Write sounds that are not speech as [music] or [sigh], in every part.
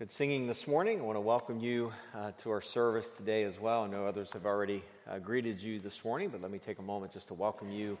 Good singing this morning. I want to welcome you uh, to our service today as well. I know others have already uh, greeted you this morning, but let me take a moment just to welcome you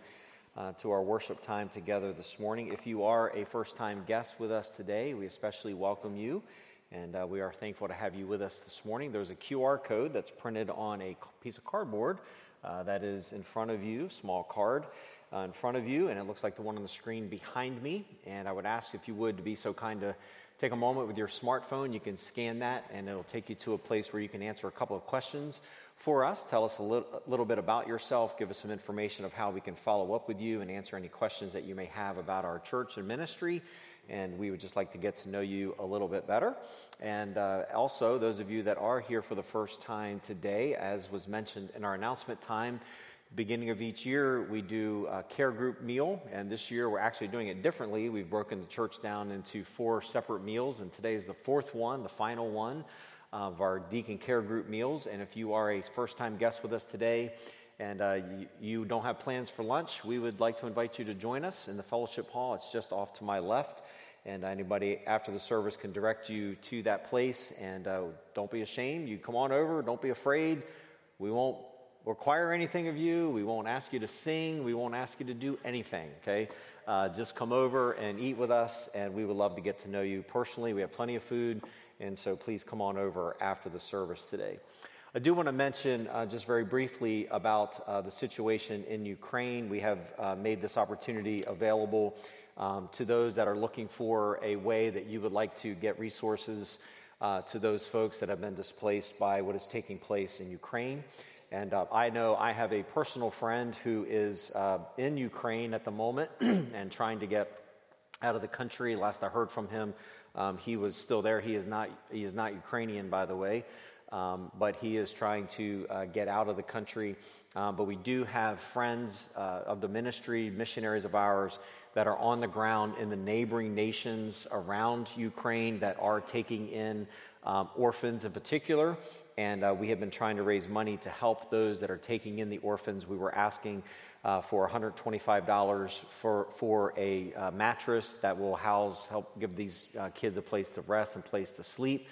uh, to our worship time together this morning. If you are a first time guest with us today, we especially welcome you, and uh, we are thankful to have you with us this morning. There's a QR code that's printed on a piece of cardboard uh, that is in front of you, small card. Uh, in front of you, and it looks like the one on the screen behind me. And I would ask if you would to be so kind to take a moment with your smartphone. You can scan that, and it'll take you to a place where you can answer a couple of questions for us. Tell us a little, a little bit about yourself. Give us some information of how we can follow up with you and answer any questions that you may have about our church and ministry. And we would just like to get to know you a little bit better. And uh, also, those of you that are here for the first time today, as was mentioned in our announcement time, beginning of each year, we do a care group meal, and this year we're actually doing it differently. We've broken the church down into four separate meals, and today is the fourth one, the final one of our deacon care group meals. And if you are a first time guest with us today, and uh, you, you, don't have plans for lunch, we would like to invite you to join us in the fellowship hall. It's just off to my left. And anybody after the service can direct you to that place. And uh, don't be ashamed. You come on over. Don't be afraid. We won't require anything of you. We won't ask you to sing. We won't ask you to do anything, okay? Uh, just come over and eat with us, and we would love to get to know you personally. We have plenty of food, and so please come on over after the service today. I do want to mention uh, just very briefly about uh, the situation in Ukraine. We have uh, made this opportunity available um, to those that are looking for a way that you would like to get resources uh, to those folks that have been displaced by what is taking place in Ukraine. And uh, I know I have a personal friend who is uh, in Ukraine at the moment [clears throat] and trying to get out of the country. Last I heard from him, um, he was still there. He is not, he is not Ukrainian, by the way, um, but he is trying to uh, get out of the country. Um, but we do have friends uh, of the ministry, missionaries of ours, that are on the ground in the neighboring nations around Ukraine that are taking in um, orphans in particular and uh, we have been trying to raise money to help those that are taking in the orphans. We were asking uh, for $125 for, for a uh, mattress that will house, help give these uh, kids a place to rest and place to sleep.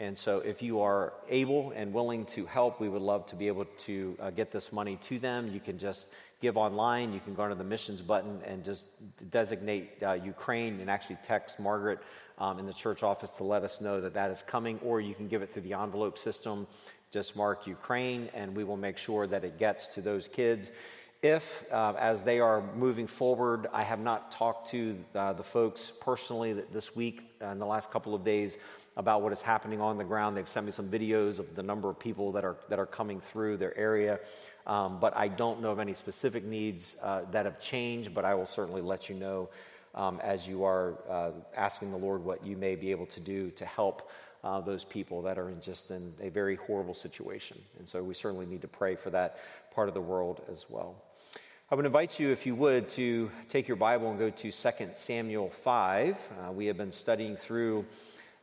And so, if you are able and willing to help, we would love to be able to uh, get this money to them. You can just give online. You can go to the missions button and just designate uh, Ukraine and actually text Margaret um, in the church office to let us know that that is coming, or you can give it through the envelope system. Just mark Ukraine, and we will make sure that it gets to those kids. If, uh, as they are moving forward, I have not talked to uh, the folks personally this week uh, in the last couple of days about what is happening on the ground. They've sent me some videos of the number of people that are, that are coming through their area. Um, but I don't know of any specific needs uh, that have changed, but I will certainly let you know um, as you are uh, asking the Lord what you may be able to do to help uh, those people that are in just in a very horrible situation. And so we certainly need to pray for that part of the world as well. I would invite you, if you would, to take your Bible and go to 2 Samuel 5. Uh, we have been studying through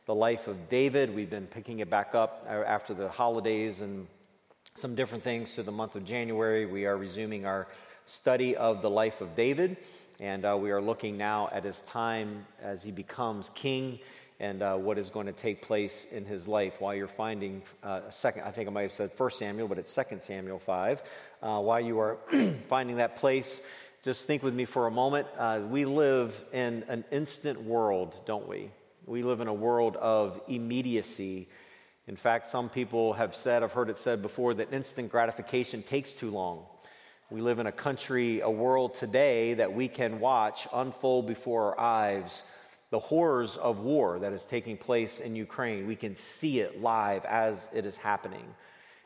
the life of David. We've been picking it back up after the holidays and some different things to the month of January. We are resuming our study of the life of David, and uh, we are looking now at his time as he becomes king and uh, what is going to take place in his life. While you're finding uh, second, I think I might have said First Samuel, but it's Second Samuel five. Uh, while you are [clears throat] finding that place, just think with me for a moment. Uh, we live in an instant world, don't we? We live in a world of immediacy. In fact, some people have said, I've heard it said before, that instant gratification takes too long. We live in a country, a world today that we can watch unfold before our eyes the horrors of war that is taking place in Ukraine. We can see it live as it is happening.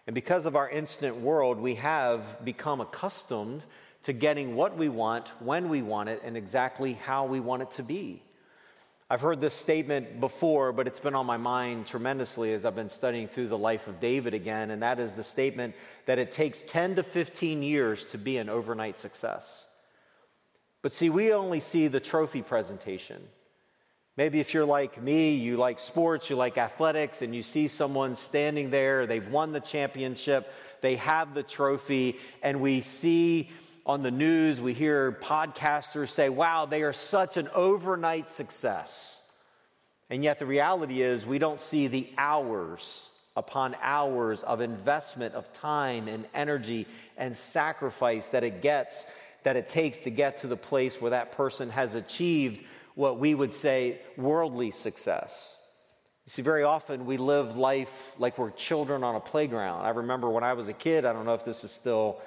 And because of our instant world, we have become accustomed to getting what we want, when we want it, and exactly how we want it to be. I've heard this statement before, but it's been on my mind tremendously as I've been studying through the life of David again, and that is the statement that it takes 10 to 15 years to be an overnight success. But see, we only see the trophy presentation. Maybe if you're like me, you like sports, you like athletics, and you see someone standing there, they've won the championship, they have the trophy, and we see on the news, we hear podcasters say, wow, they are such an overnight success. And yet, the reality is, we don't see the hours upon hours of investment of time and energy and sacrifice that it gets, that it takes to get to the place where that person has achieved what we would say worldly success. You see, very often we live life like we're children on a playground. I remember when I was a kid, I don't know if this is still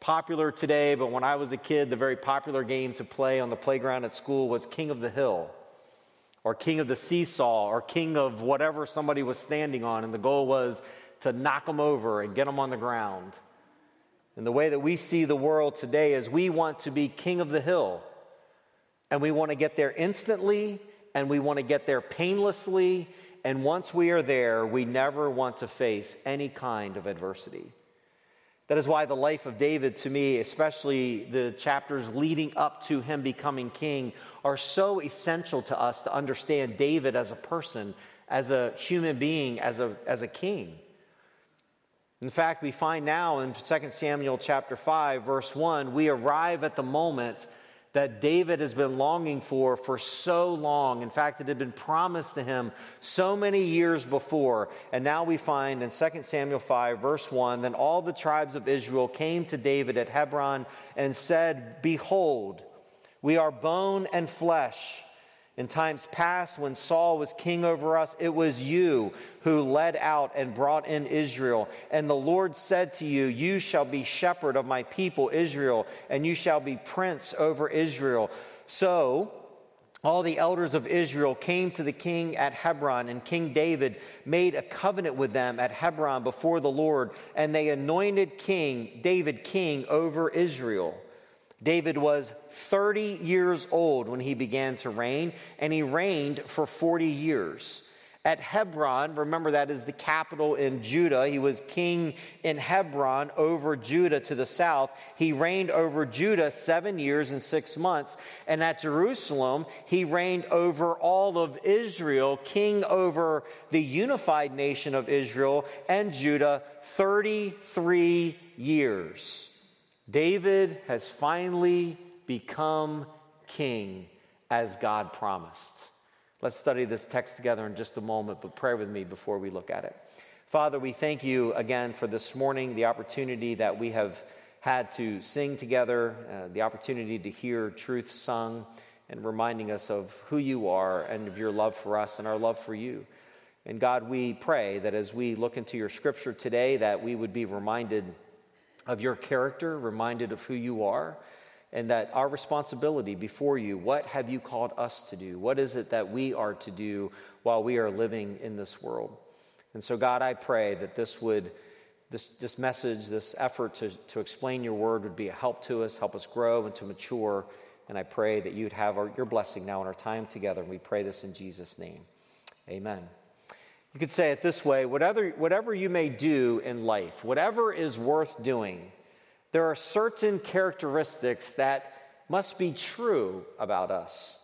popular today, but when I was a kid, the very popular game to play on the playground at school was King of the Hill, or King of the Seesaw, or King of whatever somebody was standing on. And the goal was to knock them over and get them on the ground. And the way that we see the world today is we want to be King of the Hill. And we want to get there instantly, and we want to get there painlessly. And once we are there, we never want to face any kind of adversity. That is why the life of David, to me, especially the chapters leading up to him becoming king, are so essential to us to understand David as a person, as a human being, as a, as a king. In fact, we find now in 2 Samuel chapter 5, verse 1, we arrive at the moment that David has been longing for for so long. In fact, it had been promised to him so many years before. And now we find in 2 Samuel 5, verse 1, then all the tribes of Israel came to David at Hebron and said, Behold, we are bone and flesh. In times past, when Saul was king over us, it was you who led out and brought in Israel. And the Lord said to you, You shall be shepherd of my people Israel, and you shall be prince over Israel. So, all the elders of Israel came to the king at Hebron, and King David made a covenant with them at Hebron before the Lord, and they anointed King David king over Israel. David was 30 years old when he began to reign, and he reigned for 40 years. At Hebron, remember that is the capital in Judah. He was king in Hebron over Judah to the south. He reigned over Judah seven years and six months. And at Jerusalem, he reigned over all of Israel, king over the unified nation of Israel and Judah, 33 years. David has finally become king as God promised. Let's study this text together in just a moment, but pray with me before we look at it. Father, we thank you again for this morning, the opportunity that we have had to sing together, uh, the opportunity to hear truth sung, and reminding us of who you are and of your love for us and our love for you. And God, we pray that as we look into your scripture today, that we would be reminded of your character, reminded of who you are, and that our responsibility before you what have you called us to do? What is it that we are to do while we are living in this world? And so, God, I pray that this would. This, this message, this effort to, to explain your word would be a help to us, help us grow and to mature. And I pray that you'd have our, your blessing now in our time together. And we pray this in Jesus' name. Amen. You could say it this way whatever, whatever you may do in life, whatever is worth doing, there are certain characteristics that must be true about us.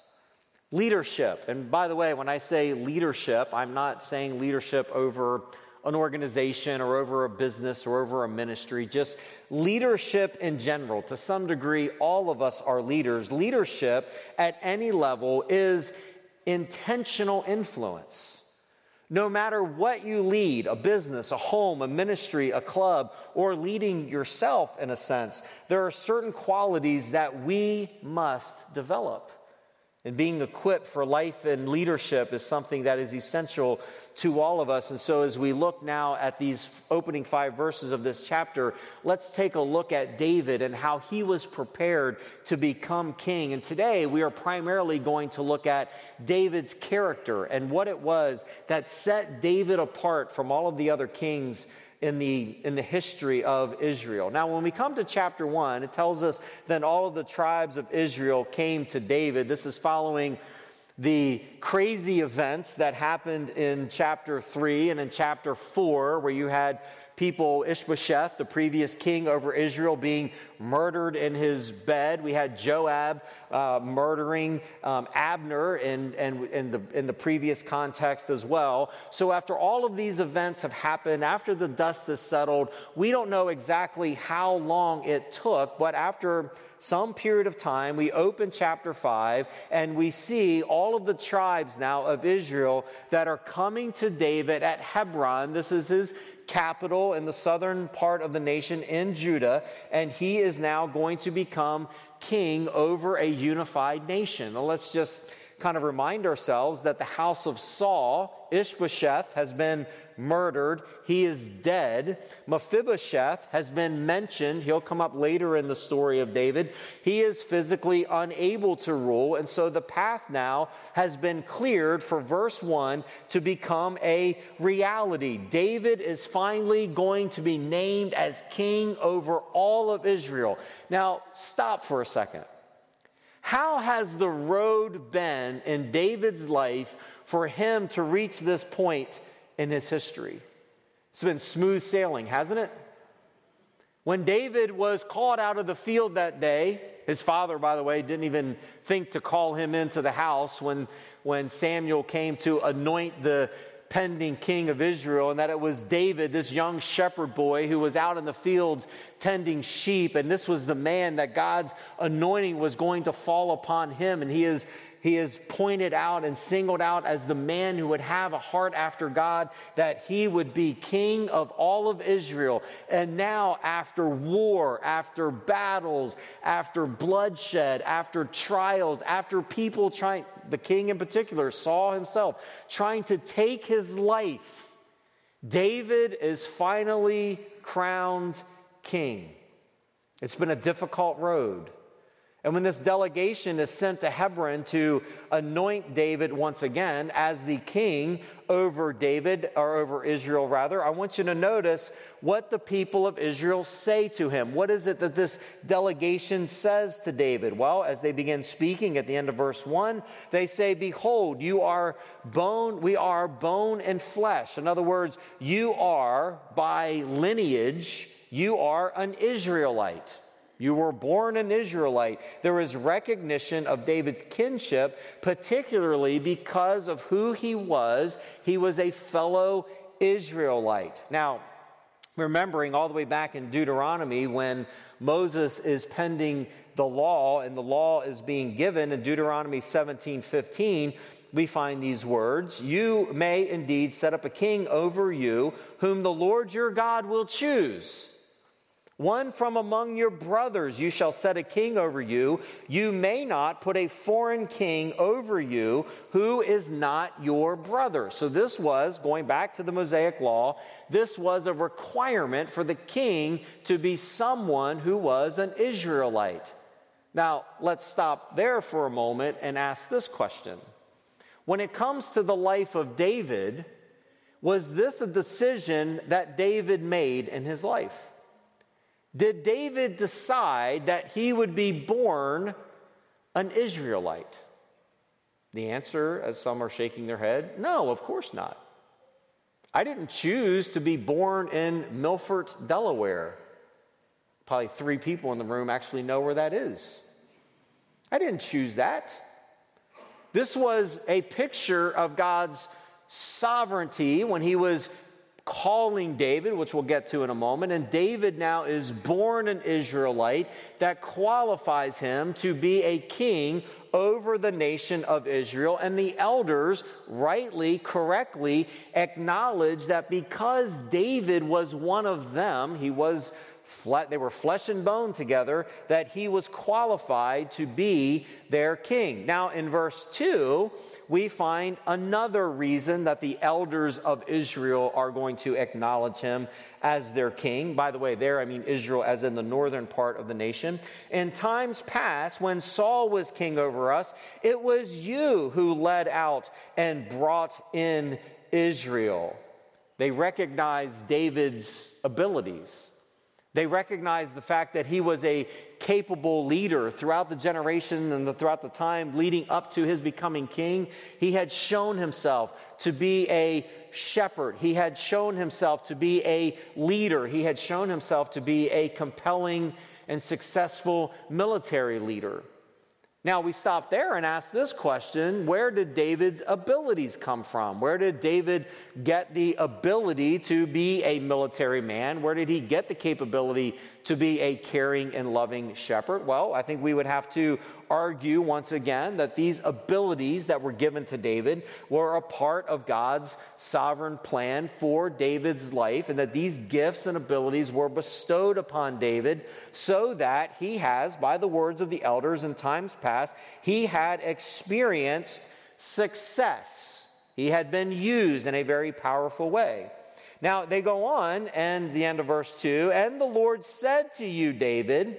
Leadership, and by the way, when I say leadership, I'm not saying leadership over an organization or over a business or over a ministry, just leadership in general. To some degree, all of us are leaders. Leadership at any level is intentional influence. No matter what you lead a business, a home, a ministry, a club, or leading yourself in a sense there are certain qualities that we must develop. And being equipped for life and leadership is something that is essential to all of us. And so, as we look now at these opening five verses of this chapter, let's take a look at David and how he was prepared to become king. And today, we are primarily going to look at David's character and what it was that set David apart from all of the other kings in the, in the history of Israel. Now, when we come to chapter 1, it tells us that all of the tribes of Israel came to David. This is following the crazy events that happened in chapter 3 and in chapter 4, where you had people, Ishbosheth, the previous king over Israel, being murdered in his bed. We had Joab uh, murdering um, Abner in, in, in, the, in the previous context as well. So, after all of these events have happened, after the dust has settled, we don't know exactly how long it took, but after some period of time, we open chapter 5 and we see all of the tribes now of Israel that are coming to David at Hebron. This is his capital in the southern part of the nation in Judah, and he is now going to become king over a unified nation. Now, let's just kind of remind ourselves that the house of Saul, Ishbosheth, has been murdered. He is dead. Mephibosheth has been mentioned. He'll come up later in the story of David. He is physically unable to rule. And so the path now has been cleared for verse 1 to become a reality. David is finally going to be named as king over all of Israel. Now, stop for a second. How has the road been in David's life for him to reach this point in his history? It's been smooth sailing, hasn't it? When David was called out of the field that day, his father, by the way, didn't even think to call him into the house when, when Samuel came to anoint the pending king of Israel, and that it was David, this young shepherd boy who was out in the fields tending sheep, and this was the man that God's anointing was going to fall upon him, and he is he is pointed out and singled out as the man who would have a heart after God, that he would be king of all of Israel. And now, after war, after battles, after bloodshed, after trials, after people trying, the king in particular, Saul himself, trying to take his life, David is finally crowned king. It's been a difficult road. And when this delegation is sent to Hebron to anoint David once again as the king over David, or over Israel rather, I want you to notice what the people of Israel say to him. What is it that this delegation says to David? Well, as they begin speaking at the end of verse 1, they say, Behold, you are bone, we are bone and flesh. In other words, you are by lineage, you are an Israelite. You were born an Israelite. There is recognition of David's kinship, particularly because of who he was. He was a fellow Israelite. Now, remembering all the way back in Deuteronomy when Moses is pending the law and the law is being given in Deuteronomy 17 15, we find these words You may indeed set up a king over you, whom the Lord your God will choose. One from among your brothers you shall set a king over you. You may not put a foreign king over you who is not your brother. So, this was, going back to the Mosaic law, this was a requirement for the king to be someone who was an Israelite. Now, let's stop there for a moment and ask this question. When it comes to the life of David, was this a decision that David made in his life? Did David decide that he would be born an Israelite? The answer, as some are shaking their head, no, of course not. I didn't choose to be born in Milford, Delaware. Probably three people in the room actually know where that is. I didn't choose that. This was a picture of God's sovereignty when he was calling David, which we'll get to in a moment. And David now is born an Israelite that qualifies him to be a king over the nation of Israel. And the elders rightly, correctly acknowledge that because David was one of them, he was they were flesh and bone together, that he was qualified to be their king. Now, in verse 2, we find another reason that the elders of Israel are going to acknowledge him as their king. By the way, there I mean Israel as in the northern part of the nation. In times past, when Saul was king over us, it was you who led out and brought in Israel. They recognized David's abilities. They recognized the fact that he was a capable leader throughout the generation and the, throughout the time leading up to his becoming king. He had shown himself to be a shepherd. He had shown himself to be a leader. He had shown himself to be a compelling and successful military leader. Now we stop there and ask this question where did David's abilities come from? Where did David get the ability to be a military man? Where did he get the capability to be a caring and loving shepherd? Well, I think we would have to argue once again that these abilities that were given to David were a part of God's sovereign plan for David's life, and that these gifts and abilities were bestowed upon David so that he has, by the words of the elders in times past, he had experienced success. He had been used in a very powerful way. Now, they go on, and the end of verse 2 And the Lord said to you, David,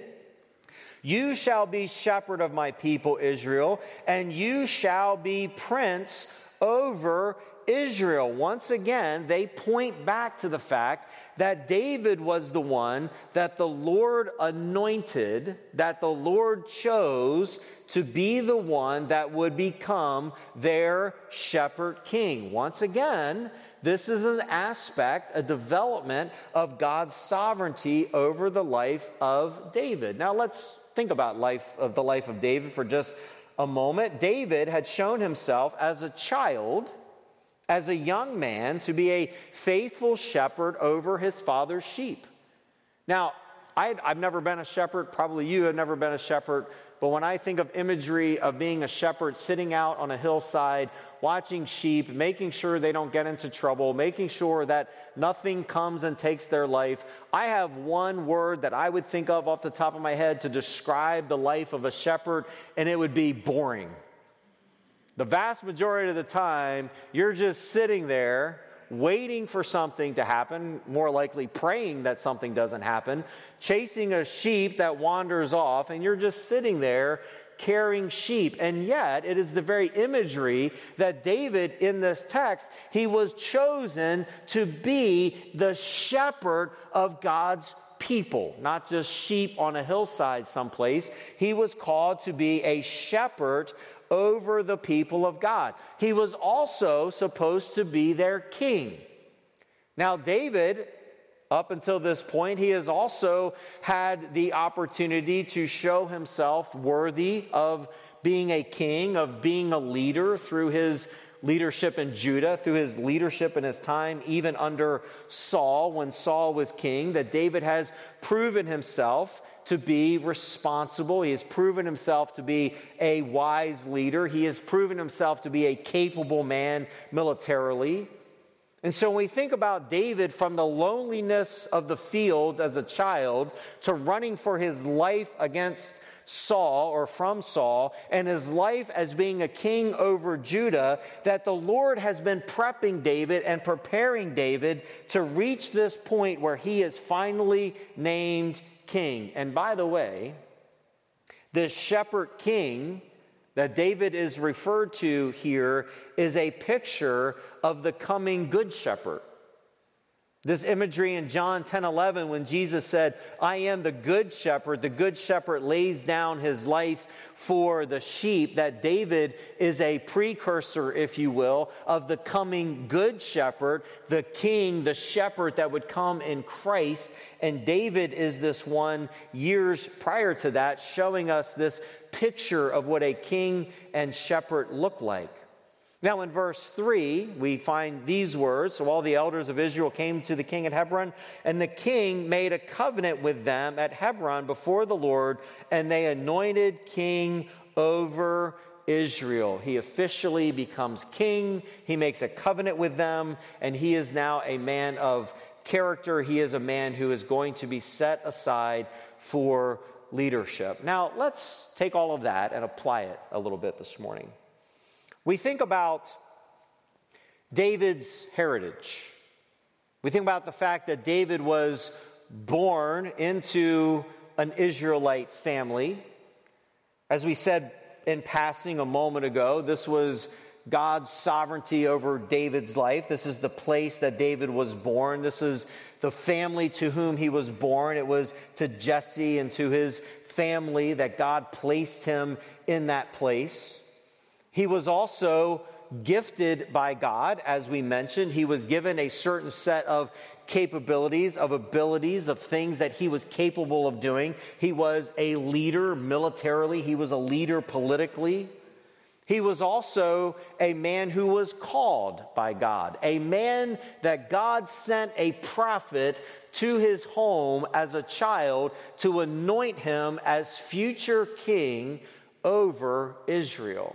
You shall be shepherd of my people Israel, and you shall be prince over Israel. Once again, they point back to the fact that David was the one that the Lord anointed, that the Lord chose to be the one that would become their shepherd king. Once again, this is an aspect, a development of God's sovereignty over the life of David. Now let's think about life of the life of David for just a moment. David had shown himself as a child as a young man to be a faithful shepherd over his father's sheep. Now, i have never been a shepherd, probably you have never been a shepherd, but when I think of imagery of being a shepherd sitting out on a hillside, watching sheep, making sure they don't get into trouble, making sure that nothing comes and takes their life, I have one word that I would think of off the top of my head to describe the life of a shepherd, and it would be boring. The vast majority of the time, you're just sitting there waiting for something to happen, more likely praying that something doesn't happen, chasing a sheep that wanders off, and you're just sitting there carrying sheep. And yet, it is the very imagery that David in this text, he was chosen to be the shepherd of God's people, not just sheep on a hillside someplace. He was called to be a shepherd over the people of God. He was also supposed to be their king. Now, David, up until this point, he has also had the opportunity to show himself worthy of being a king, of being a leader through his leadership in Judah, through his leadership in his time, even under Saul, when Saul was king, that David has proven himself to be responsible. He has proven himself to be a wise leader. He has proven himself to be a capable man militarily. And so when we think about David from the loneliness of the fields as a child to running for his life against Saul or from Saul and his life as being a king over Judah, that the Lord has been prepping David and preparing David to reach this point where he is finally named king. And by the way, this shepherd king that David is referred to here is a picture of the coming good shepherd. This imagery in John 10 11, when Jesus said, I am the good shepherd, the good shepherd lays down his life for the sheep, that David is a precursor, if you will, of the coming good shepherd, the king, the shepherd that would come in Christ. And David is this one years prior to that, showing us this picture of what a king and shepherd look like. Now, in verse 3, we find these words So all the elders of Israel came to the king at Hebron, and the king made a covenant with them at Hebron before the Lord, and they anointed king over Israel. He officially becomes king. He makes a covenant with them, and he is now a man of character. He is a man who is going to be set aside for leadership. Now, let's take all of that and apply it a little bit this morning. We think about David's heritage. We think about the fact that David was born into an Israelite family. As we said in passing a moment ago, this was God's sovereignty over David's life. This is the place that David was born. This is the family to whom he was born. It was to Jesse and to his family that God placed him in that place. He was also gifted by God, as we mentioned. He was given a certain set of capabilities, of abilities, of things that he was capable of doing. He was a leader militarily, he was a leader politically. He was also a man who was called by God, a man that God sent a prophet to his home as a child to anoint him as future king over Israel.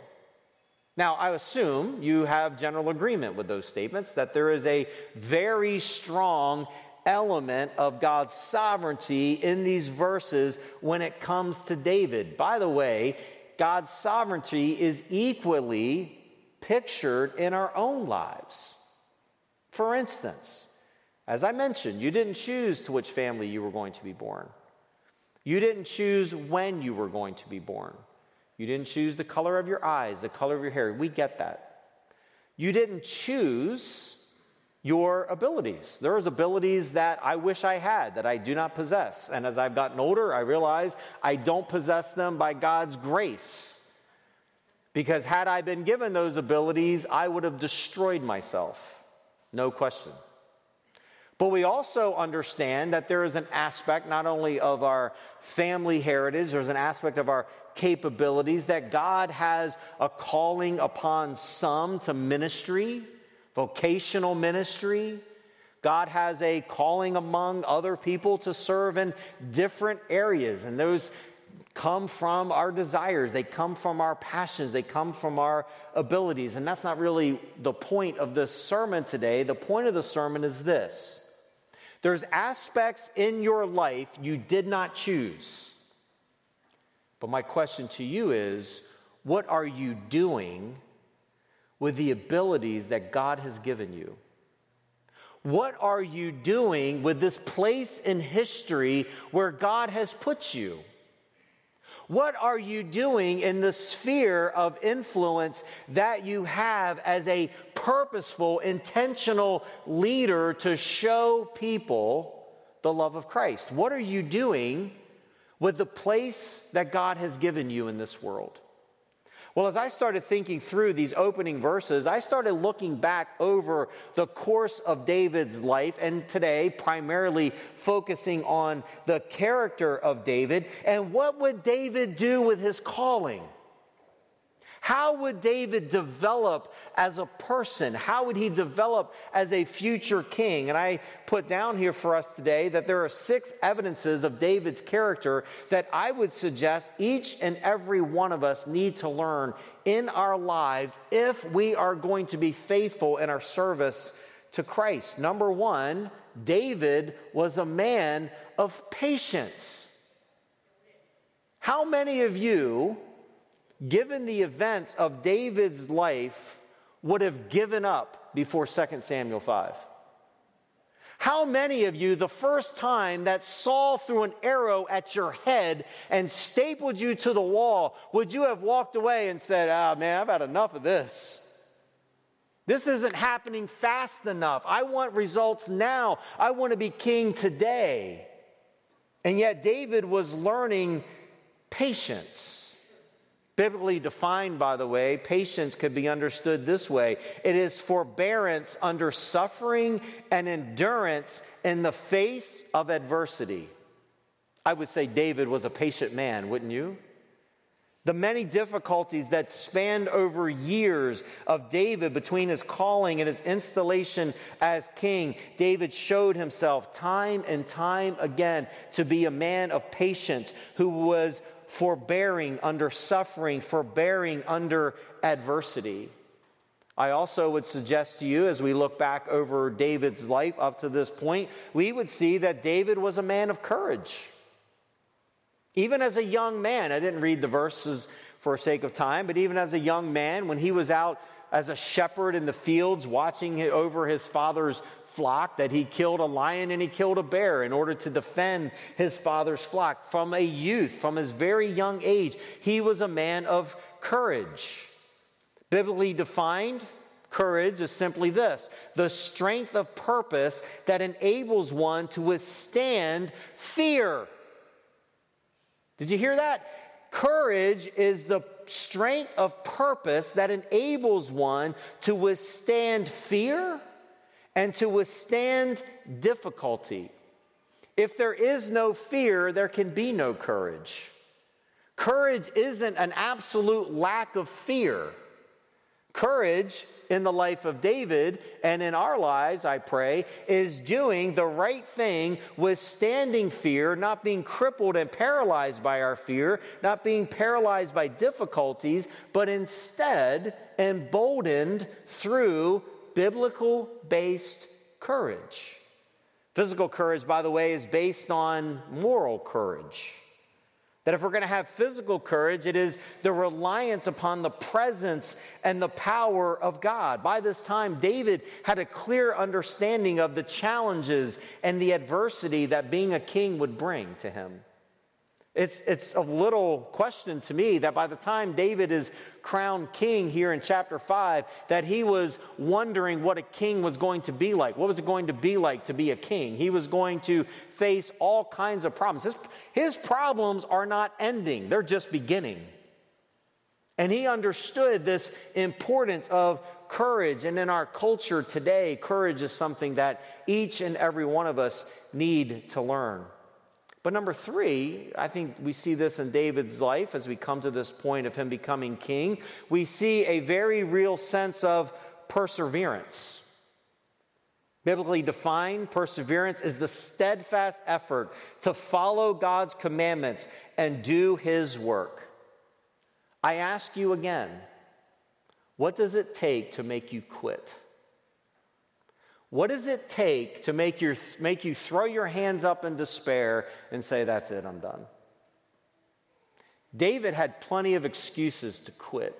Now, I assume you have general agreement with those statements that there is a very strong element of God's sovereignty in these verses when it comes to David. By the way, God's sovereignty is equally pictured in our own lives. For instance, as I mentioned, you didn't choose to which family you were going to be born. You didn't choose when you were going to be born. You didn't choose the color of your eyes, the color of your hair. We get that. You didn't choose your abilities. There's abilities that I wish I had that I do not possess. And as I've gotten older, I realize I don't possess them by God's grace. Because had I been given those abilities, I would have destroyed myself. No question. But we also understand that there is an aspect not only of our family heritage, there's an aspect of our capabilities, that God has a calling upon some to ministry, vocational ministry. God has a calling among other people to serve in different areas, and those come from our desires, they come from our passions, they come from our abilities. And that's not really the point of this sermon today. The point of the sermon is this there's aspects in your life you did not choose. But my question to you is what are you doing with the abilities that God has given you? What are you doing with this place in history where God has put you? What are you doing in the sphere of influence that you have as a purposeful, intentional leader to show people the love of Christ? What are you doing with the place that God has given you in this world? Well, as I started thinking through these opening verses, I started looking back over the course of David's life, and today primarily focusing on the character of David and what would David do with his calling? How would David develop as a person? How would he develop as a future king? And I put down here for us today that there are six evidences of David's character that I would suggest each and every one of us need to learn in our lives if we are going to be faithful in our service to Christ. Number one, David was a man of patience. How many of you given the events of David's life, would have given up before 2 Samuel 5? How many of you, the first time that Saul threw an arrow at your head and stapled you to the wall, would you have walked away and said, Ah, oh, man, I've had enough of this? This isn't happening fast enough. I want results now. I want to be king today. And yet, David was learning patience. Biblically defined, by the way, patience could be understood this way it is forbearance under suffering and endurance in the face of adversity. I would say David was a patient man, wouldn't you? The many difficulties that spanned over years of David between his calling and his installation as king, David showed himself time and time again to be a man of patience who was forbearing under suffering, forbearing under adversity. I also would suggest to you, as we look back over David's life up to this point, we would see that David was a man of courage. Even as a young man, I didn't read the verses for sake of time, but even as a young man, when he was out as a shepherd in the fields watching over his father's flock that he killed a lion and he killed a bear in order to defend his father's flock. From a youth, from his very young age, he was a man of courage. Biblically defined, courage is simply this the strength of purpose that enables one to withstand fear. Did you hear that? Courage is the strength of purpose that enables one to withstand fear and to withstand difficulty. If there is no fear, there can be no courage. Courage isn't an absolute lack of fear. Courage in the life of David and in our lives, I pray, is doing the right thing, withstanding fear, not being crippled and paralyzed by our fear, not being paralyzed by difficulties, but instead emboldened through biblical based courage. Physical courage, by the way, is based on moral courage. That if we're going to have physical courage, it is the reliance upon the presence and the power of God. By this time, David had a clear understanding of the challenges and the adversity that being a king would bring to him. It's, it's little question to me that by the time David is crowned king here in chapter 5, that he was wondering what a king was going to be like. What was it going to be like to be a king? He was going to face all kinds of problems. His, his problems are not ending, they're just beginning. And he understood this importance of courage. And in our culture today, courage is something that each and every one of us need to learn. But number three, I think we see this in David's life as we come to this point of him becoming king. We see a very real sense of perseverance. Biblically defined, perseverance is the steadfast effort to follow God's commandments and do his work. I ask you again, what does it take to make you quit? What does it take to make, your, make you throw your hands up in despair and say, That's it, I'm done? David had plenty of excuses to quit.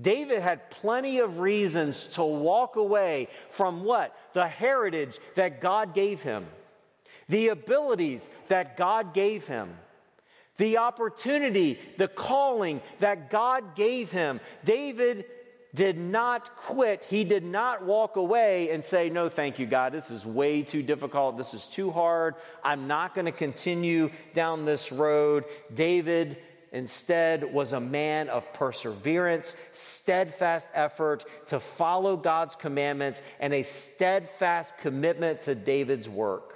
David had plenty of reasons to walk away from what? The heritage that God gave him, the abilities that God gave him, the opportunity, the calling that God gave him. David did not quit. He did not walk away and say, No, thank you, God. This is way too difficult. This is too hard. I'm not going to continue down this road. David instead was a man of perseverance, steadfast effort to follow God's commandments, and a steadfast commitment to David's work.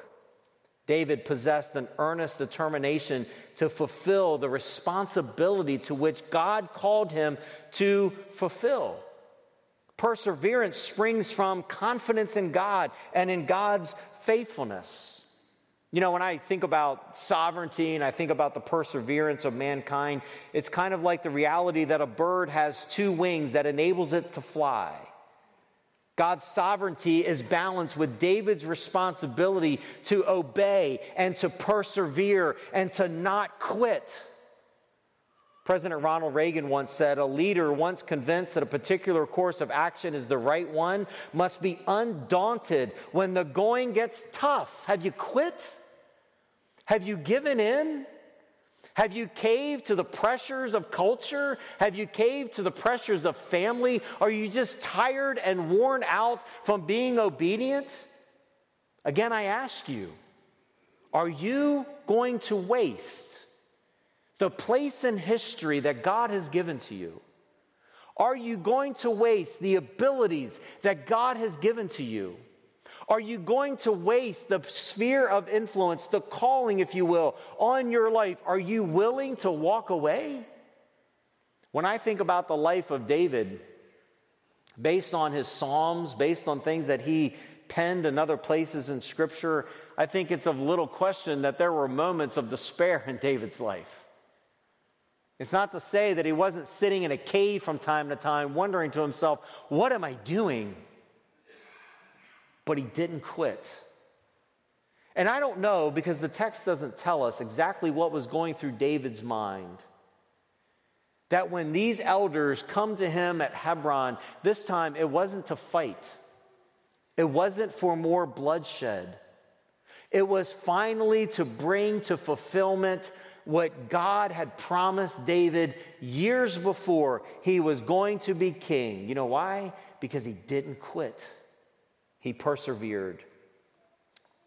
David possessed an earnest determination to fulfill the responsibility to which God called him to fulfill. Perseverance springs from confidence in God and in God's faithfulness. You know, when I think about sovereignty and I think about the perseverance of mankind, it's kind of like the reality that a bird has two wings that enables it to fly. God's sovereignty is balanced with David's responsibility to obey and to persevere and to not quit. President Ronald Reagan once said a leader, once convinced that a particular course of action is the right one, must be undaunted when the going gets tough. Have you quit? Have you given in? Have you caved to the pressures of culture? Have you caved to the pressures of family? Are you just tired and worn out from being obedient? Again, I ask you, are you going to waste the place in history that God has given to you? Are you going to waste the abilities that God has given to you? Are you going to waste the sphere of influence, the calling, if you will, on your life? Are you willing to walk away? When I think about the life of David, based on his Psalms, based on things that he penned in other places in Scripture, I think it's of little question that there were moments of despair in David's life. It's not to say that he wasn't sitting in a cave from time to time wondering to himself, What am I doing? But he didn't quit. And I don't know because the text doesn't tell us exactly what was going through David's mind. That when these elders come to him at Hebron, this time it wasn't to fight, it wasn't for more bloodshed. It was finally to bring to fulfillment what God had promised David years before he was going to be king. You know why? Because he didn't quit, he persevered.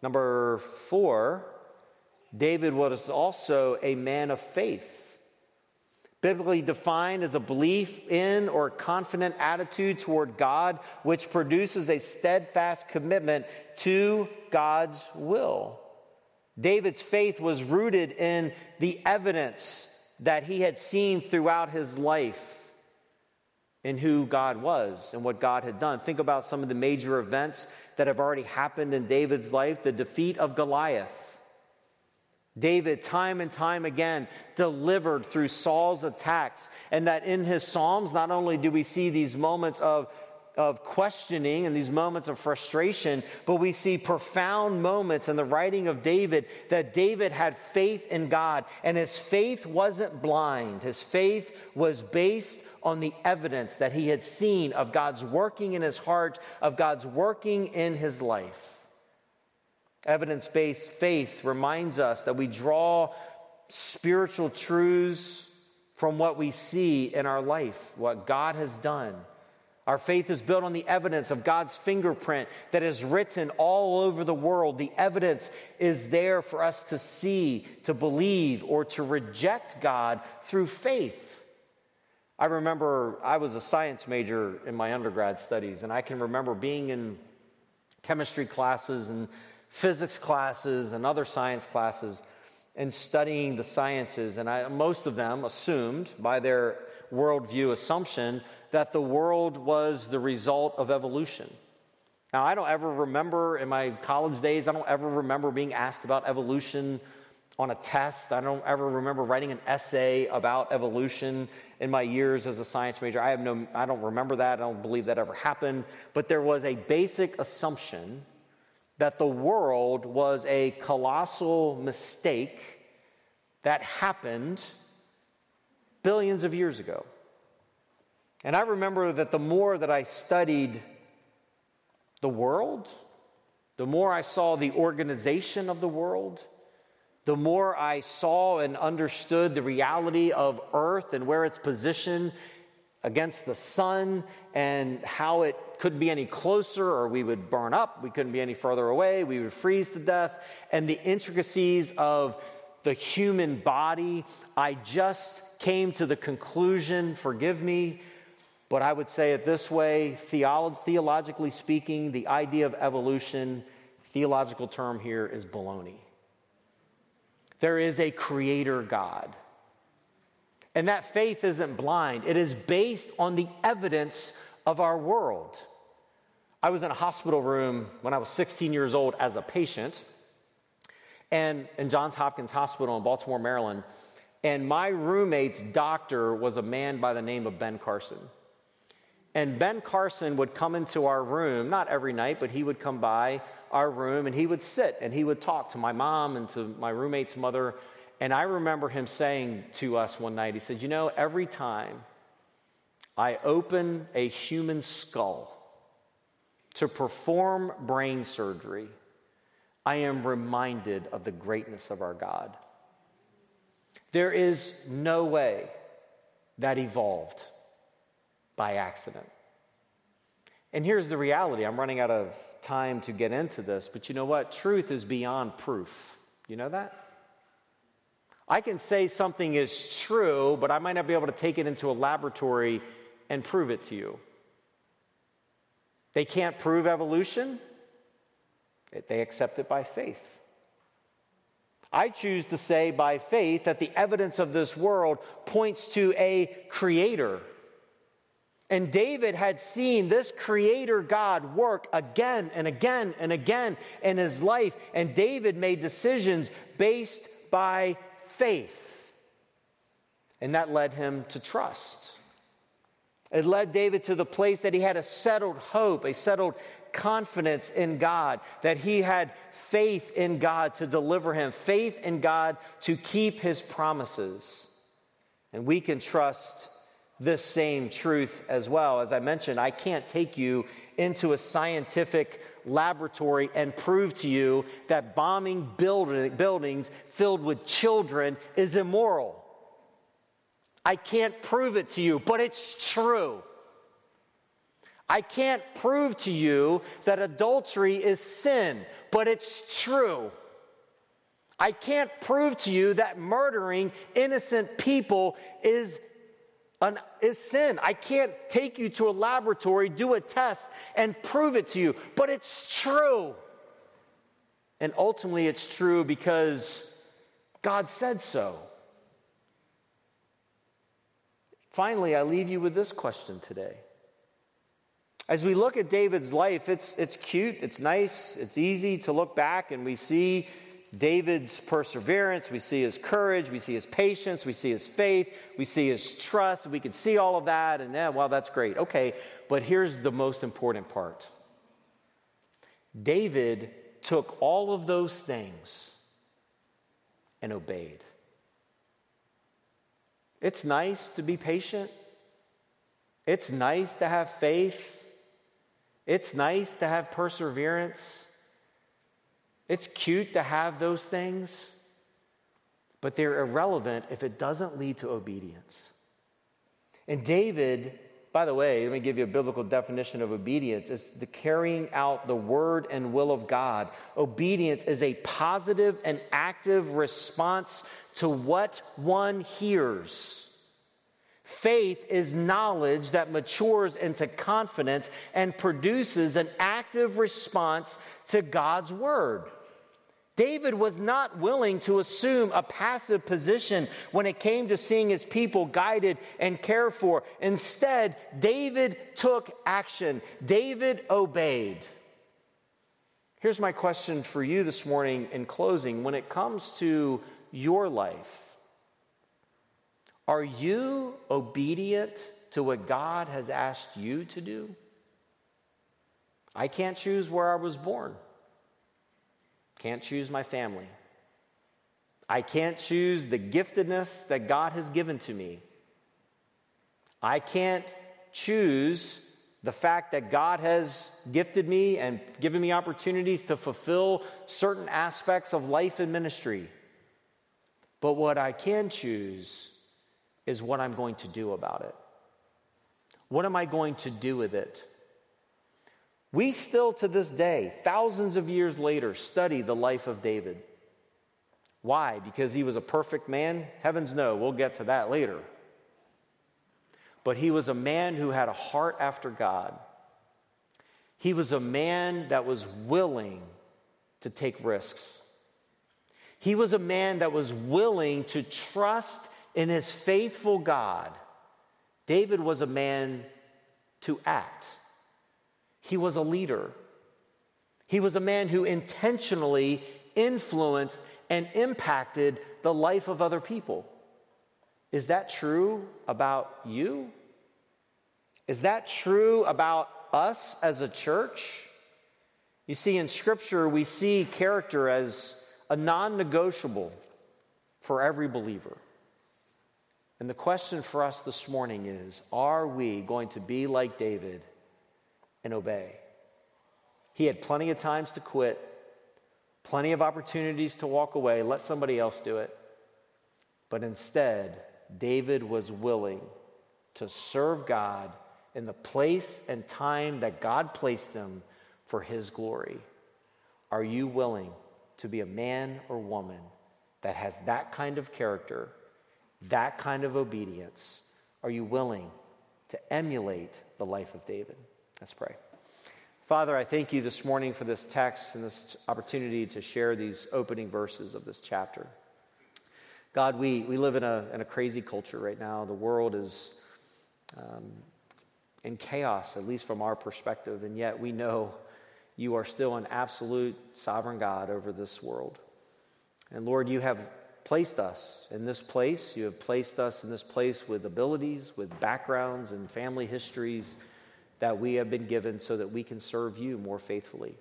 Number four, David was also a man of faith. Biblically defined as a belief in or confident attitude toward God, which produces a steadfast commitment to God's will. David's faith was rooted in the evidence that he had seen throughout his life in who God was and what God had done. Think about some of the major events that have already happened in David's life the defeat of Goliath. David, time and time again, delivered through Saul's attacks. And that in his Psalms, not only do we see these moments of of questioning and these moments of frustration, but we see profound moments in the writing of David that David had faith in God, and his faith wasn't blind. His faith was based on the evidence that he had seen of God's working in his heart, of God's working in his life. Evidence based faith reminds us that we draw spiritual truths from what we see in our life, what God has done our faith is built on the evidence of God's fingerprint that is written all over the world. The evidence is there for us to see, to believe, or to reject God through faith. I remember I was a science major in my undergrad studies, and I can remember being in chemistry classes and physics classes and other science classes and studying the sciences. And I, most of them assumed by their worldview assumption that the world was the result of evolution. Now, I don't ever remember in my college days, I don't ever remember being asked about evolution on a test. I don't ever remember writing an essay about evolution in my years as a science major. I have no I don't remember that. I don't believe that ever happened, but there was a basic assumption that the world was a colossal mistake that happened billions of years ago. And I remember that the more that I studied the world, the more I saw the organization of the world, the more I saw and understood the reality of Earth and where it's position against the sun and how it couldn't be any closer or we would burn up, we couldn't be any further away, we would freeze to death, and the intricacies of the human body, I just came to the conclusion, forgive me, but I would say it this way theolo- theologically speaking, the idea of evolution, theological term here is baloney. There is a creator God. And that faith isn't blind, it is based on the evidence of our world. I was in a hospital room when I was 16 years old as a patient, and in Johns Hopkins Hospital in Baltimore, Maryland. And my roommate's doctor was a man by the name of Ben Carson. And Ben Carson would come into our room, not every night, but he would come by our room and he would sit and he would talk to my mom and to my roommate's mother. And I remember him saying to us one night, he said, You know, every time I open a human skull to perform brain surgery, I am reminded of the greatness of our God. There is no way that evolved by accident. And here's the reality I'm running out of time to get into this, but you know what? Truth is beyond proof. You know that? I can say something is true, but I might not be able to take it into a laboratory and prove it to you. They can't prove evolution, they accept it by faith. I choose to say by faith that the evidence of this world points to a creator and David had seen this creator God work again and again and again in his life. And David made decisions based by faith. And that led him to trust. It led David to the place that he had a settled hope, a settled confidence in God, that he had faith in God to deliver him, faith in God to keep his promises. And we can trust this same truth as well. As I mentioned, I can't take you into a scientific laboratory and prove to you that bombing build- buildings filled with children is immoral. I can't prove it to you, but it's true. I can't prove to you that adultery is sin, but it's true. I can't prove to you that murdering innocent people is an, is sin. I can't take you to a laboratory, do a test, and prove it to you, but it's true. And ultimately, it's true because God said so. Finally, I leave you with this question today. As we look at David's life, it's, it's cute, it's nice, it's easy to look back and we see David's perseverance, we see his courage, we see his patience, we see his faith, we see his trust. We can see all of that, and yeah, well, that's great. Okay, but here's the most important part David took all of those things and obeyed. It's nice to be patient, it's nice to have faith, it's nice to have perseverance. It's cute to have those things, but they're irrelevant if it doesn't lead to obedience. And David, by the way, let me give you a biblical definition of obedience. It's the carrying out the word and will of God. Obedience is a positive and active response to what one hears. Faith is knowledge that matures into confidence and produces an active response to God's word. David was not willing to assume a passive position when it came to seeing his people guided and cared for. Instead, David took action, David obeyed. Here's my question for you this morning in closing. When it comes to your life, are you obedient to what God has asked you to do? I can't choose where I was born. Can't choose my family. I can't choose the giftedness that God has given to me. I can't choose the fact that God has gifted me and given me opportunities to fulfill certain aspects of life and ministry. But what I can choose is what I'm going to do about it. What am I going to do with it? We still, to this day, thousands of years later, study the life of David. Why? Because he was a perfect man? Heavens no, we'll get to that later. But he was a man who had a heart after God. He was a man that was willing to take risks. He was a man that was willing to trust in his faithful God, David was a man to act. He was a leader. He was a man who intentionally influenced and impacted the life of other people. Is that true about you? Is that true about us as a church? You see, in Scripture, we see character as a non negotiable for every believer. And the question for us this morning is are we going to be like David and obey? He had plenty of times to quit, plenty of opportunities to walk away, let somebody else do it. But instead, David was willing to serve God in the place and time that God placed him for his glory. Are you willing to be a man or woman that has that kind of character? That kind of obedience? Are you willing to emulate the life of David? Let's pray. Father, I thank you this morning for this text and this opportunity to share these opening verses of this chapter. God, we, we live in a, in a crazy culture right now. The world is um, in chaos, at least from our perspective, and yet we know you are still an absolute sovereign God over this world. And Lord, you have placed us in this place. You have placed us in this place with abilities, with backgrounds, and family histories that we have been given so that we can serve you more faithfully.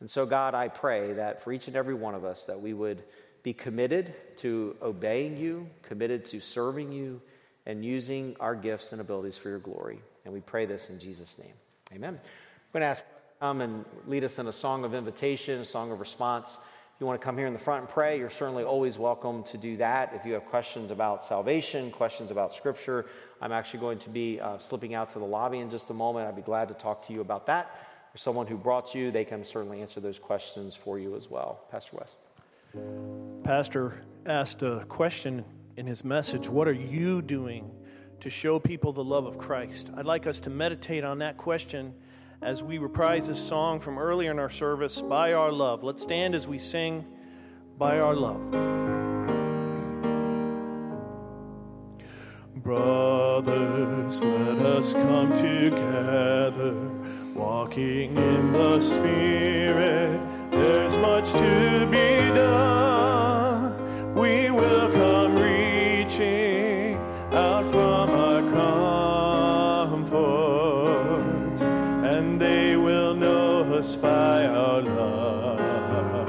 And so, God, I pray that for each and every one of us, that we would be committed to obeying you, committed to serving you, and using our gifts and abilities for your glory. And we pray this in Jesus' name. Amen. I'm going to ask come and lead us in a song of invitation, a song of response. You want to come here in the front and pray, you're certainly always welcome to do that. If you have questions about salvation, questions about Scripture, I'm actually going to be uh, slipping out to the lobby in just a moment. I'd be glad to talk to you about that. Or someone who brought you, they can certainly answer those questions for you as well. Pastor West. Pastor asked a question in his message What are you doing to show people the love of Christ? I'd like us to meditate on that question as we reprise this song from earlier in our service, By Our Love. Let's stand as we sing, By Our Love. Brothers, let us come together, walking in the Spirit. There's much to be done. By our love.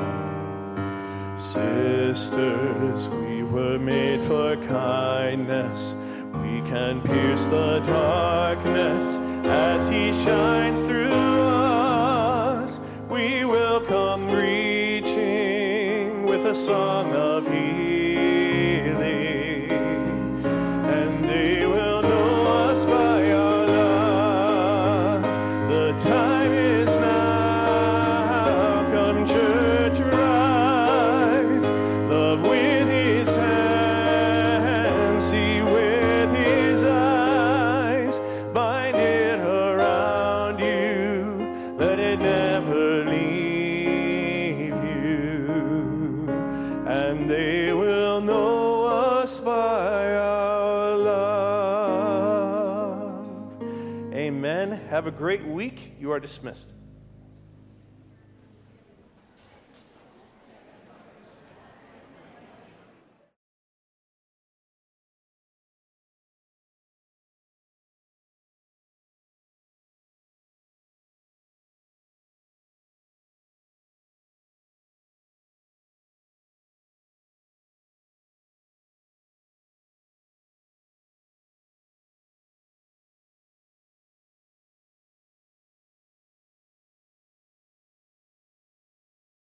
Sisters, we were made for kindness. We can pierce the darkness as He shines through us. We will come reaching with a song of healing, great week. You are dismissed.